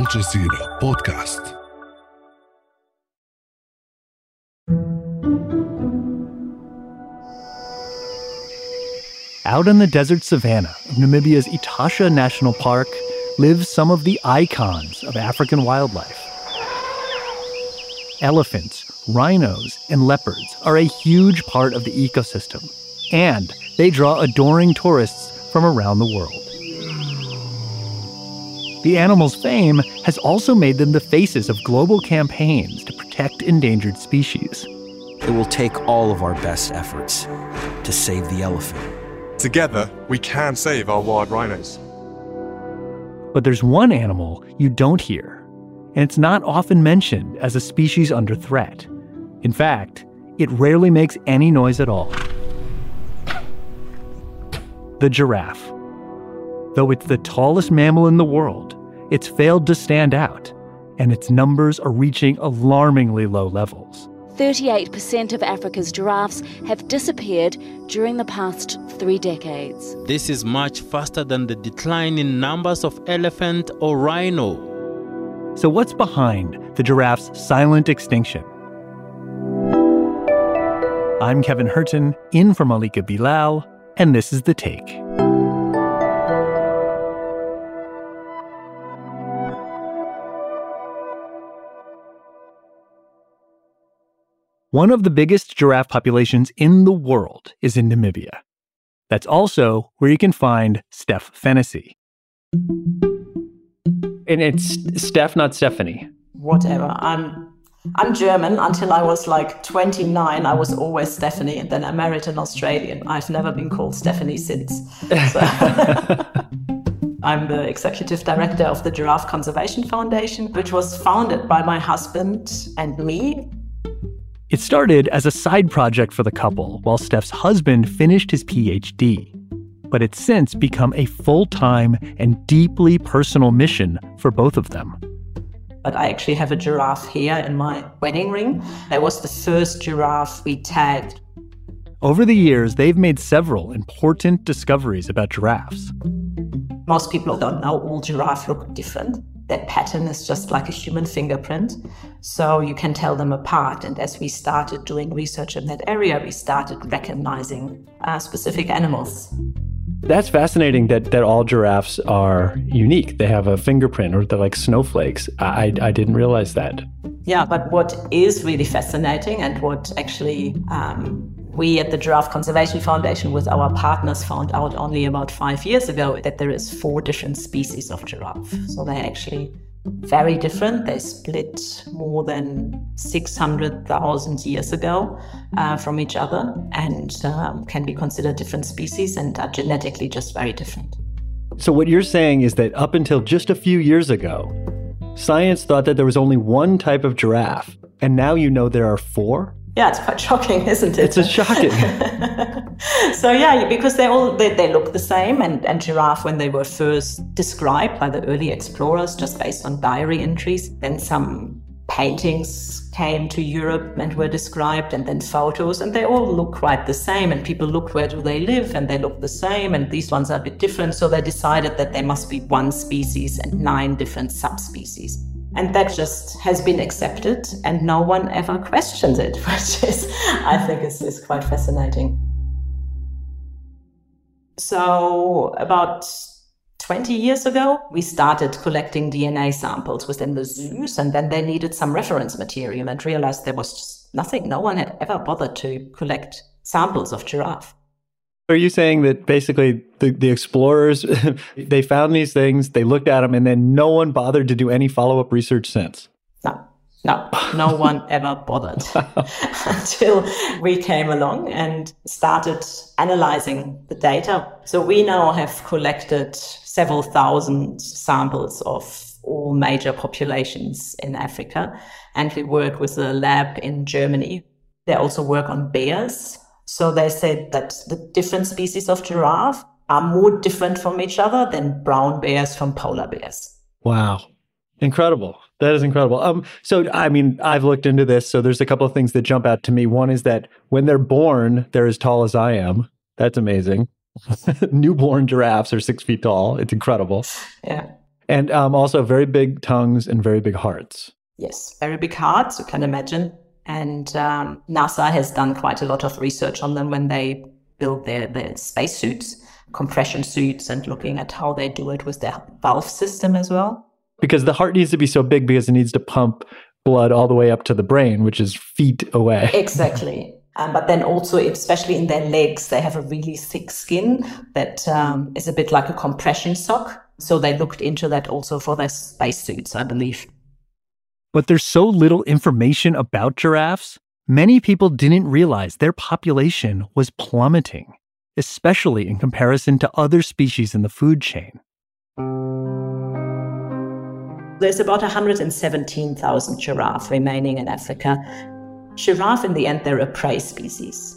الجزيرة بودكاست Out in the desert savanna of Namibia's Etosha National Park live some of the icons of African wildlife. Elephants, rhinos, and leopards are a huge part of the ecosystem, and they draw adoring tourists from around the world. The animals' fame has also made them the faces of global campaigns to protect endangered species. It will take all of our best efforts to save the elephant. Together, we can save our wild rhinos. But there's one animal you don't hear, and it's not often mentioned as a species under threat. In fact, it rarely makes any noise at all. The giraffe. Though it's the tallest mammal in the world, it's failed to stand out, and its numbers are reaching alarmingly low levels. 38% of Africa's giraffes have disappeared during the past three decades. This is much faster than the decline in numbers of elephant or rhino. So, what's behind the giraffe's silent extinction? I'm Kevin Hirten, in for Malika Bilal, and this is The Take. One of the biggest giraffe populations in the world is in Namibia. That's also where you can find Steph Fennessy. And it's Steph, not Stephanie. Whatever. I'm I'm German. Until I was like 29, I was always Stephanie, and then I married an Australian. I've never been called Stephanie since. So I'm the executive director of the Giraffe Conservation Foundation, which was founded by my husband and me it started as a side project for the couple while Steph's husband finished his PhD. But it's since become a full time and deeply personal mission for both of them. But I actually have a giraffe here in my wedding ring. That was the first giraffe we tagged. Over the years, they've made several important discoveries about giraffes. Most people don't know all giraffes look different that pattern is just like a human fingerprint. So you can tell them apart. And as we started doing research in that area, we started recognizing uh, specific animals. That's fascinating that, that all giraffes are unique. They have a fingerprint or they're like snowflakes. I, I didn't realize that. Yeah, but what is really fascinating and what actually um, we at the Giraffe Conservation Foundation with our partners found out only about five years ago that there is four different species of giraffe. So they're actually very different. They split more than 600,000 years ago uh, from each other and um, can be considered different species and are genetically just very different. So, what you're saying is that up until just a few years ago, science thought that there was only one type of giraffe, and now you know there are four? Yeah, it's quite shocking, isn't it? It's a shocking. so yeah, because they all they, they look the same, and, and giraffe when they were first described by the early explorers, just based on diary entries, then some paintings came to Europe and were described, and then photos, and they all look quite the same. And people looked where do they live, and they look the same, and these ones are a bit different. So they decided that there must be one species and nine different subspecies. And that just has been accepted and no one ever questions it, which is, I think, is, is quite fascinating. So, about 20 years ago, we started collecting DNA samples within the zoos, and then they needed some reference material and realized there was just nothing. No one had ever bothered to collect samples of giraffe. Are you saying that basically the, the explorers they found these things, they looked at them, and then no one bothered to do any follow up research since? No, no, no one ever bothered until we came along and started analyzing the data. So we now have collected several thousand samples of all major populations in Africa, and we work with a lab in Germany. They also work on bears so they said that the different species of giraffe are more different from each other than brown bears from polar bears. Wow. Incredible. That is incredible. Um, so I mean, I've looked into this. So there's a couple of things that jump out to me. One is that when they're born, they're as tall as I am. That's amazing. Newborn giraffes are six feet tall. It's incredible. Yeah. And um, also very big tongues and very big hearts. Yes, very big hearts, you can imagine. And um, NASA has done quite a lot of research on them when they build their, their spacesuits, compression suits, and looking at how they do it with their valve system as well. Because the heart needs to be so big because it needs to pump blood all the way up to the brain, which is feet away. Exactly. Um, but then also, especially in their legs, they have a really thick skin that um, is a bit like a compression sock. So they looked into that also for their spacesuits, I believe. But there's so little information about giraffes, many people didn't realize their population was plummeting, especially in comparison to other species in the food chain. There's about 117,000 giraffe remaining in Africa. Giraffe, in the end, they're a prey species.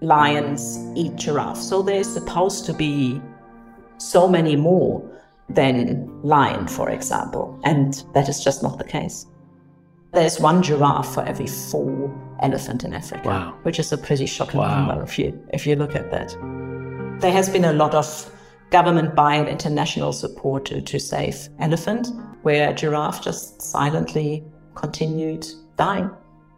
Lions eat giraffe, so there's supposed to be so many more than lion, for example, and that is just not the case. There's one giraffe for every four elephant in Africa, Wow. which is a pretty shocking Wow. number if you if you look at that. There has been a lot of government buy and international support to, to save elephant, where giraffe just silently continued dying.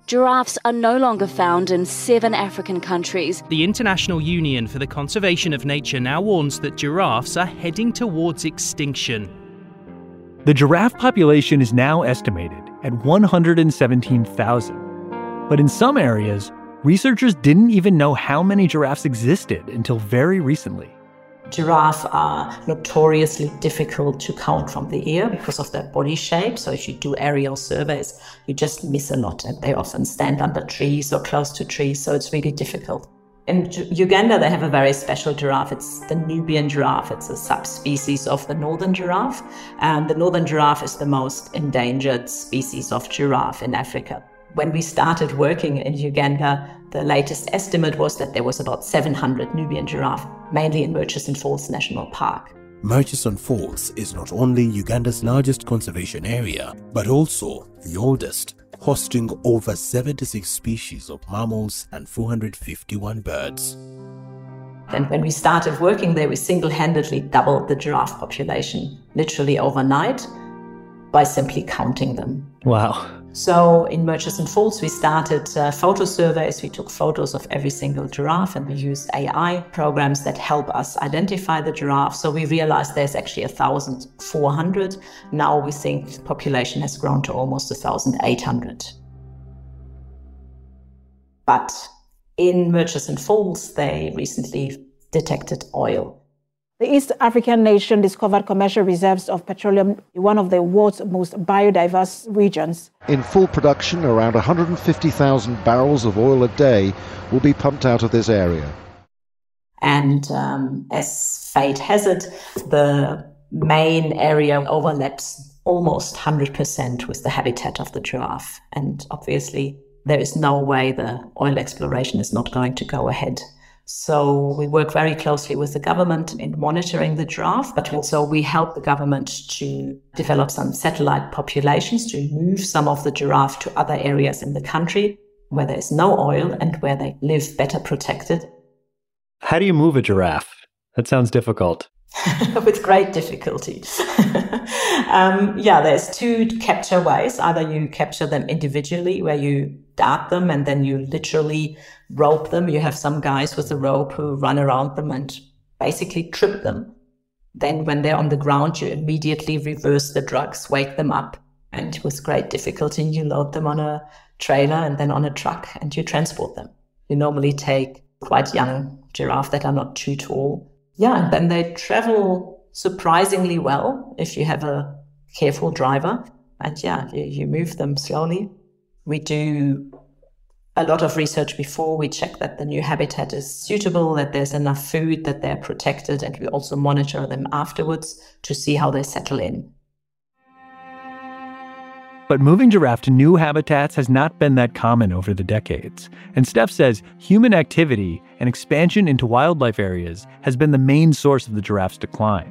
Giraffes are no longer found in seven African countries. The International Union for the Conservation of Nature now warns that giraffes are heading towards extinction. The giraffe population is now estimated at 117,000. But in some areas, researchers didn't even know how many giraffes existed until very recently. Giraffe are notoriously difficult to count from the ear because of their body shape. So if you do aerial surveys, you just miss a lot and they often stand under trees or close to trees. So it's really difficult. In Uganda, they have a very special giraffe. It's the Nubian giraffe. It's a subspecies of the northern giraffe. And the northern giraffe is the most endangered species of giraffe in Africa. When we started working in Uganda, the latest estimate was that there was about 700 Nubian giraffe, mainly in Murchison Falls National Park. Murchison Falls is not only Uganda's largest conservation area, but also the oldest, hosting over 76 species of mammals and 451 birds. And when we started working there, we single handedly doubled the giraffe population, literally overnight, by simply counting them. Wow. So in Murchison Falls, we started uh, photo surveys. We took photos of every single giraffe and we used AI programs that help us identify the giraffe. So we realized there's actually 1,400. Now we think the population has grown to almost 1,800. But in Murchison Falls, they recently detected oil. The East African nation discovered commercial reserves of petroleum in one of the world's most biodiverse regions. In full production, around 150,000 barrels of oil a day will be pumped out of this area. And um, as fate has it, the main area overlaps almost 100% with the habitat of the giraffe. And obviously, there is no way the oil exploration is not going to go ahead. So we work very closely with the government in monitoring the giraffe, but also we help the government to develop some satellite populations to move some of the giraffe to other areas in the country where there is no oil and where they live better protected How do you move a giraffe? That sounds difficult. with great difficulty. um, yeah, there's two capture ways. Either you capture them individually, where you dart them and then you literally rope them. You have some guys with a rope who run around them and basically trip them. Then, when they're on the ground, you immediately reverse the drugs, wake them up, and with great difficulty, you load them on a trailer and then on a truck and you transport them. You normally take quite young giraffe that are not too tall yeah, and then they travel surprisingly well if you have a careful driver. And yeah, you, you move them slowly. We do a lot of research before we check that the new habitat is suitable, that there's enough food, that they're protected, and we also monitor them afterwards to see how they settle in. But moving giraffe to new habitats has not been that common over the decades. And Steph says human activity and expansion into wildlife areas has been the main source of the giraffe's decline.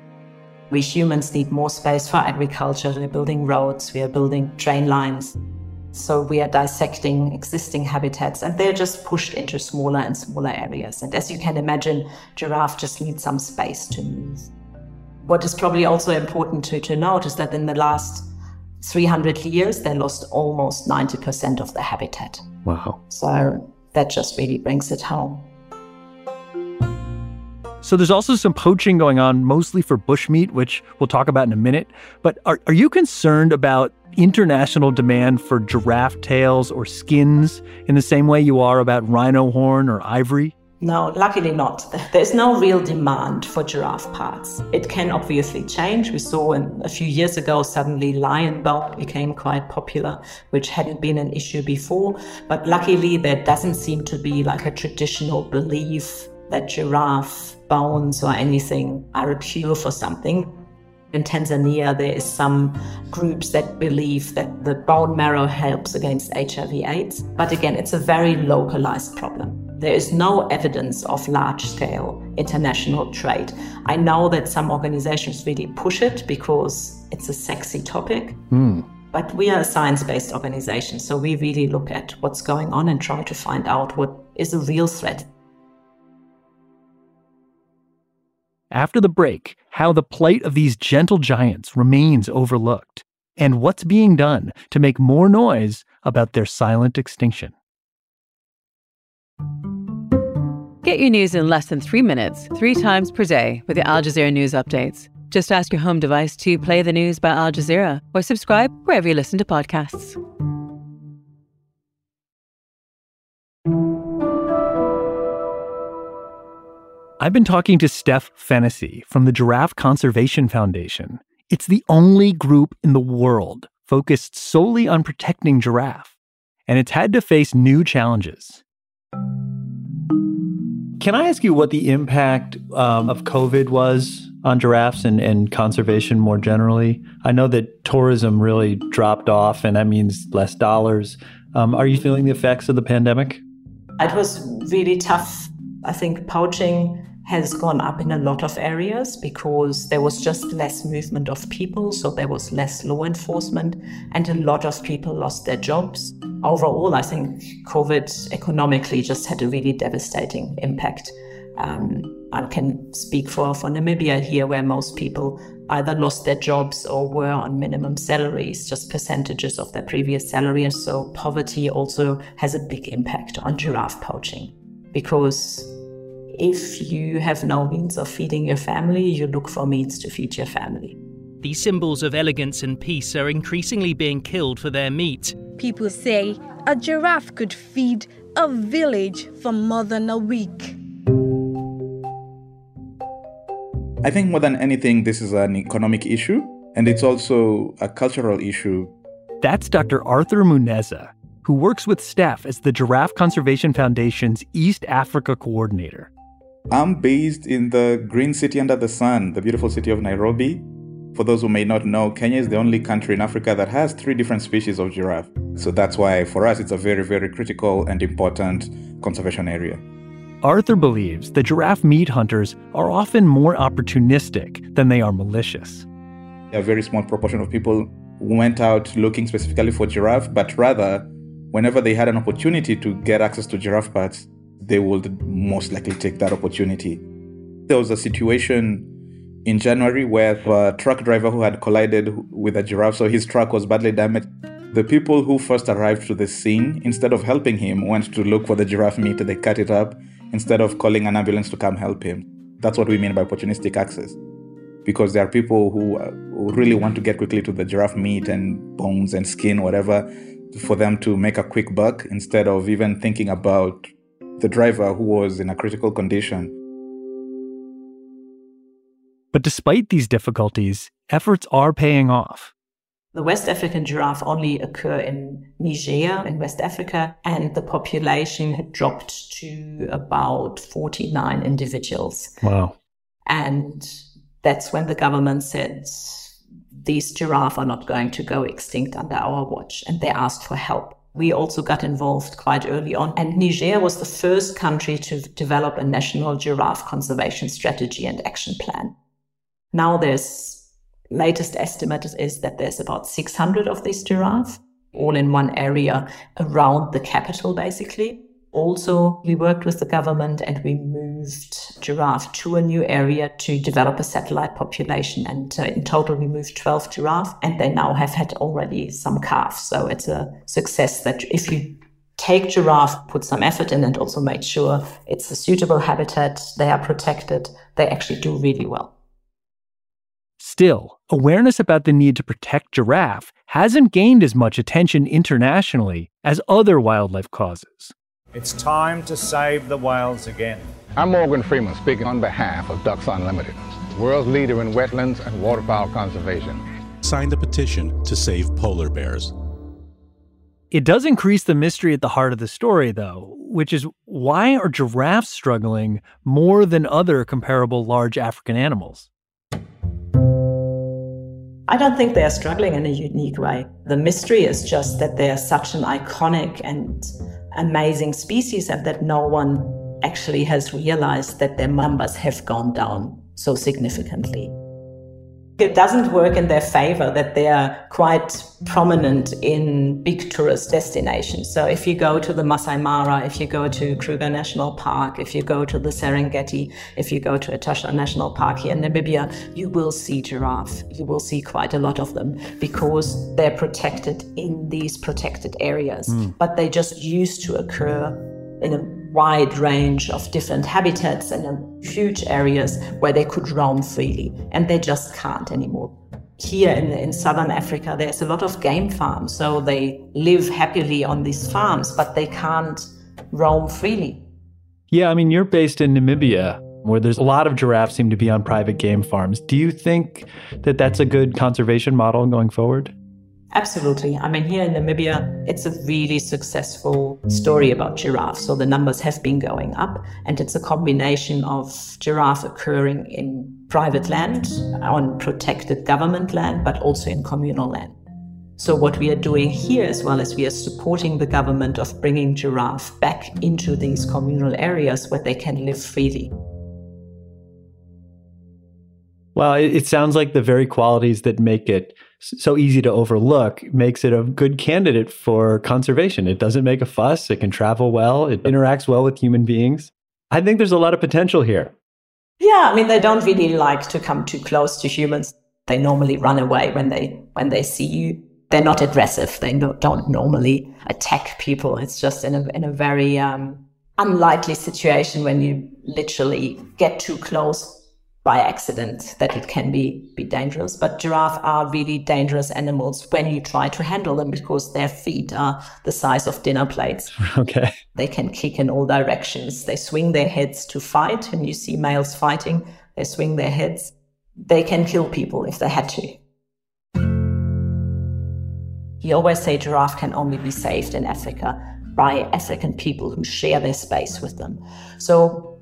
We humans need more space for agriculture. We're building roads, we are building train lines. So we are dissecting existing habitats and they're just pushed into smaller and smaller areas. And as you can imagine, giraffe just need some space to move. What is probably also important to, to note is that in the last 300 years, they lost almost 90% of their habitat. Wow. So that just really brings it home. So there's also some poaching going on, mostly for bushmeat, which we'll talk about in a minute. But are, are you concerned about international demand for giraffe tails or skins in the same way you are about rhino horn or ivory? No, luckily not. There's no real demand for giraffe parts. It can obviously change. We saw a few years ago suddenly lion bone became quite popular, which hadn't been an issue before. But luckily, there doesn't seem to be like a traditional belief that giraffe bones or anything are a cure for something. In Tanzania, there is some groups that believe that the bone marrow helps against HIV/AIDS, but again, it's a very localized problem. There is no evidence of large-scale international trade. I know that some organizations really push it because it's a sexy topic. Mm. But we are a science based organization, so we really look at what's going on and try to find out what is a real threat. After the break, how the plight of these gentle giants remains overlooked, and what's being done to make more noise about their silent extinction. Get your news in less than three minutes, three times per day with the Al Jazeera News Updates. Just ask your home device to play the news by Al Jazeera or subscribe wherever you listen to podcasts. I've been talking to Steph Fennessy from the Giraffe Conservation Foundation. It's the only group in the world focused solely on protecting giraffe, and it's had to face new challenges. Can I ask you what the impact um, of COVID was on giraffes and, and conservation more generally? I know that tourism really dropped off, and that means less dollars. Um, are you feeling the effects of the pandemic? It was really tough. I think poaching has gone up in a lot of areas because there was just less movement of people, so there was less law enforcement, and a lot of people lost their jobs. Overall, I think COVID economically just had a really devastating impact. Um, I can speak for, for Namibia here, where most people either lost their jobs or were on minimum salaries, just percentages of their previous salary. And so poverty also has a big impact on giraffe poaching because if you have no means of feeding your family, you look for means to feed your family. These symbols of elegance and peace are increasingly being killed for their meat. People say a giraffe could feed a village for more than a week. I think more than anything, this is an economic issue, and it's also a cultural issue. That's Dr. Arthur Muneza, who works with Steph as the Giraffe Conservation Foundation's East Africa coordinator. I'm based in the green city under the sun, the beautiful city of Nairobi. For those who may not know, Kenya is the only country in Africa that has three different species of giraffe. So that's why for us it's a very, very critical and important conservation area. Arthur believes that giraffe meat hunters are often more opportunistic than they are malicious. A very small proportion of people went out looking specifically for giraffe, but rather, whenever they had an opportunity to get access to giraffe parts, they would most likely take that opportunity. There was a situation in January where a truck driver who had collided with a giraffe, so his truck was badly damaged. The people who first arrived to the scene, instead of helping him, went to look for the giraffe meat. They cut it up instead of calling an ambulance to come help him. That's what we mean by opportunistic access. Because there are people who, who really want to get quickly to the giraffe meat and bones and skin, whatever, for them to make a quick buck instead of even thinking about the driver who was in a critical condition. But despite these difficulties, efforts are paying off. The West African giraffe only occur in Niger in West Africa, and the population had dropped to about 49 individuals. Wow. And that's when the government said these giraffe are not going to go extinct under our watch, and they asked for help we also got involved quite early on. And Niger was the first country to develop a national giraffe conservation strategy and action plan. Now there's latest estimate is that there's about 600 of these giraffe all in one area around the capital, basically. Also, we worked with the government and we moved giraffe to a new area to develop a satellite population. And uh, in total, we moved 12 giraffe, and they now have had already some calves. So it's a success that if you take giraffe, put some effort in, and also make sure it's a suitable habitat, they are protected, they actually do really well. Still, awareness about the need to protect giraffe hasn't gained as much attention internationally as other wildlife causes. It's time to save the whales again. I'm Morgan Freeman speaking on behalf of Ducks Unlimited, world's leader in wetlands and waterfowl conservation. Sign the petition to save polar bears. It does increase the mystery at the heart of the story, though, which is why are giraffes struggling more than other comparable large African animals? I don't think they're struggling in a unique way. The mystery is just that they're such an iconic and amazing species and that no one actually has realized that their numbers have gone down so significantly. It doesn't work in their favor that they are quite prominent in big tourist destinations. So if you go to the Masai Mara, if you go to Kruger National Park, if you go to the Serengeti, if you go to Etosha National Park here in Namibia, you will see giraffe. You will see quite a lot of them because they're protected in these protected areas. Mm. But they just used to occur in a wide range of different habitats and huge areas where they could roam freely, and they just can't anymore. Here in, in southern Africa, there's a lot of game farms, so they live happily on these farms, but they can't roam freely. Yeah, I mean, you're based in Namibia, where there's a lot of giraffes seem to be on private game farms. Do you think that that's a good conservation model going forward? Absolutely. I mean, here in Namibia, it's a really successful story about giraffes. So the numbers have been going up, and it's a combination of giraffe occurring in private land, on protected government land, but also in communal land. So what we are doing here, as well as we are supporting the government of bringing giraffe back into these communal areas where they can live freely. Well, it, sounds like the very qualities that make it so easy to overlook makes it a good candidate for conservation. It doesn't make a fuss, it can travel well, it interacts well with human beings. I think there's a lot of potential here. Yeah, I mean they don't really like to come too close to humans. They normally run away when they when they see you. They're not aggressive. They don't normally attack people. It's just in a in a very um, unlikely situation when you literally get too close by accident that it can be, be dangerous. But giraffes are really dangerous animals when you try to handle them because their feet are the size of dinner plates. Okay. They can kick in all directions. They swing their heads to fight. and you see males fighting, they swing their heads. They can kill people if they had to. He always say giraffe can only be saved in Africa by African people who share their space with them. So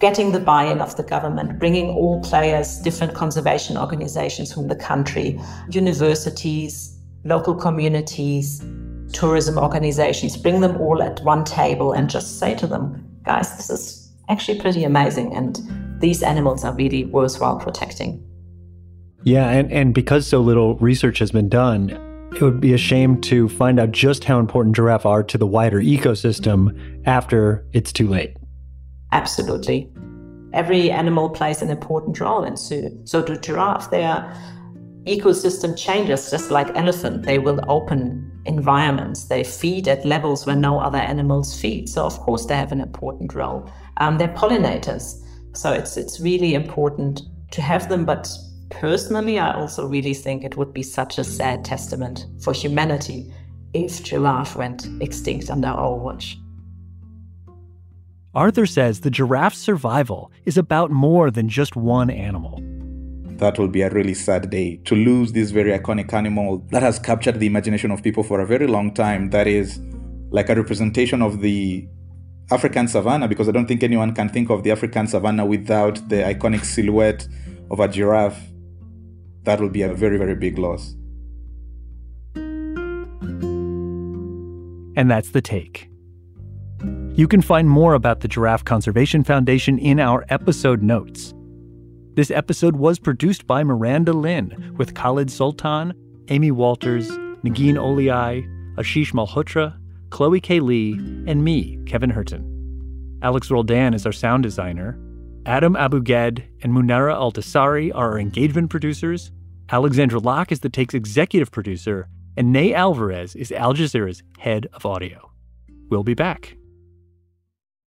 getting the buy-in of the government, bringing all players, different conservation organizations from the country, universities, local communities, tourism organizations, bring them all at one table and just say to them, guys, this is actually pretty amazing and these animals are really worthwhile protecting. Yeah, and, and because so little research has been done, it would be a shame to find out just how important giraffe are to the wider ecosystem after it's too late. Absolutely. Every animal plays an important role, and so, so do giraffe. Their ecosystem changes just like elephant. They will open environments. They feed at levels where no other animals feed. So of course they have an important role. Um, they're pollinators. So it's it's really important to have them. But personally, I also really think it would be such a sad testament for humanity if giraffe went extinct under our watch. Arthur says the giraffe's survival is about more than just one animal. That will be a really sad day to lose this very iconic animal that has captured the imagination of people for a very long time. That is like a representation of the African savannah, because I don't think anyone can think of the African savannah without the iconic silhouette of a giraffe. That will be a very, very big loss. And that's the take. You can find more about the Giraffe Conservation Foundation in our episode notes. This episode was produced by Miranda Lin with Khaled Soltan, Amy Walters, Negin Owliaei, Ashish Malhotra, Chloe K. Lee, and me, Kevin Hirten. Alex Roldan is our sound designer. Adam Abou-Gad and Munera Altasari are our engagement producers. Alexandra Locke is the Take's executive producer. And Ney Alvarez is Al Jazeera's head of audio. We'll be back.